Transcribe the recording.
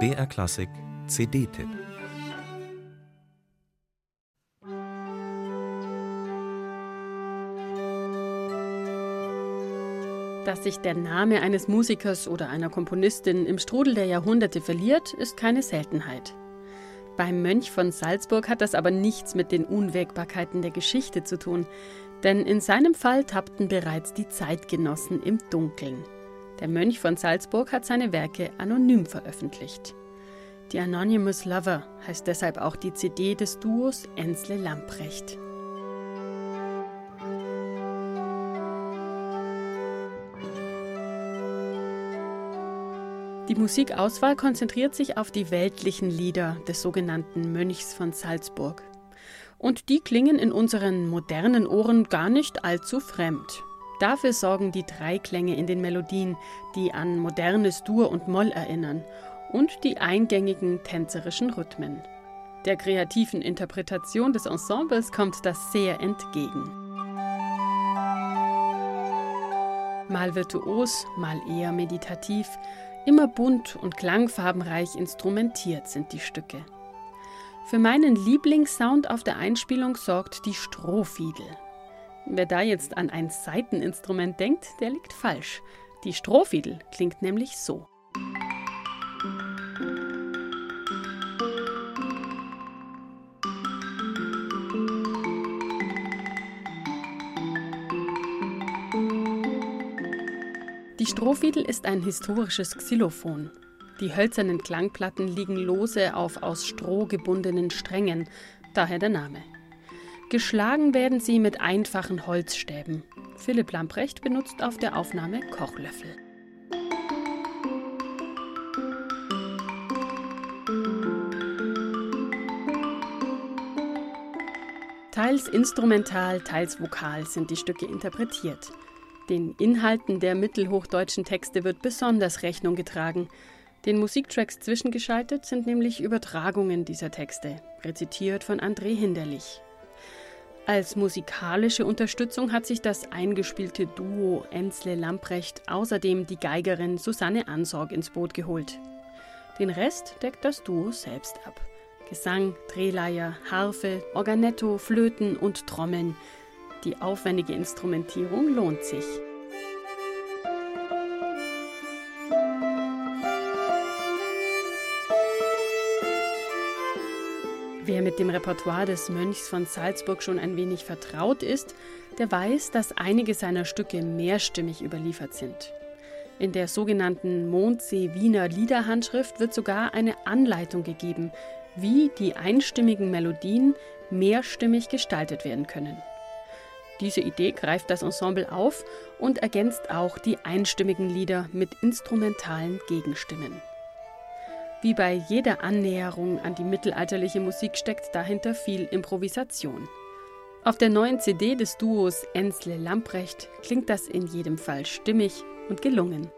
BR Klassik CD-Tipp Dass sich der Name eines Musikers oder einer Komponistin im Strudel der Jahrhunderte verliert, ist keine Seltenheit. Beim Mönch von Salzburg hat das aber nichts mit den Unwägbarkeiten der Geschichte zu tun, denn in seinem Fall tappten bereits die Zeitgenossen im Dunkeln. Der Mönch von Salzburg hat seine Werke anonym veröffentlicht. Die Anonymous Lover heißt deshalb auch die CD des Duos Ensle Lamprecht. Die Musikauswahl konzentriert sich auf die weltlichen Lieder des sogenannten Mönchs von Salzburg. Und die klingen in unseren modernen Ohren gar nicht allzu fremd. Dafür sorgen die drei Klänge in den Melodien, die an modernes Dur und Moll erinnern, und die eingängigen tänzerischen Rhythmen. Der kreativen Interpretation des Ensembles kommt das sehr entgegen. Mal virtuos, mal eher meditativ, Immer bunt und klangfarbenreich instrumentiert sind die Stücke. Für meinen Lieblingssound auf der Einspielung sorgt die Strohfiedel. Wer da jetzt an ein Saiteninstrument denkt, der liegt falsch. Die Strohfiedel klingt nämlich so. Die Strohfiedel ist ein historisches Xylophon. Die hölzernen Klangplatten liegen lose auf aus Stroh gebundenen Strängen, daher der Name. Geschlagen werden sie mit einfachen Holzstäben. Philipp Lamprecht benutzt auf der Aufnahme Kochlöffel. Teils instrumental, teils vokal sind die Stücke interpretiert. Den Inhalten der mittelhochdeutschen Texte wird besonders Rechnung getragen. Den Musiktracks zwischengeschaltet sind nämlich Übertragungen dieser Texte, rezitiert von André Hinderlich. Als musikalische Unterstützung hat sich das eingespielte Duo Ensle Lamprecht außerdem die Geigerin Susanne Ansorg ins Boot geholt. Den Rest deckt das Duo selbst ab. Gesang, Drehleier, Harfe, Organetto, Flöten und Trommeln – die aufwendige Instrumentierung lohnt sich. Wer mit dem Repertoire des Mönchs von Salzburg schon ein wenig vertraut ist, der weiß, dass einige seiner Stücke mehrstimmig überliefert sind. In der sogenannten Mondsee Wiener Liederhandschrift wird sogar eine Anleitung gegeben, wie die einstimmigen Melodien mehrstimmig gestaltet werden können. Diese Idee greift das Ensemble auf und ergänzt auch die einstimmigen Lieder mit instrumentalen Gegenstimmen. Wie bei jeder Annäherung an die mittelalterliche Musik steckt dahinter viel Improvisation. Auf der neuen CD des Duos Ensle Lamprecht klingt das in jedem Fall stimmig und gelungen.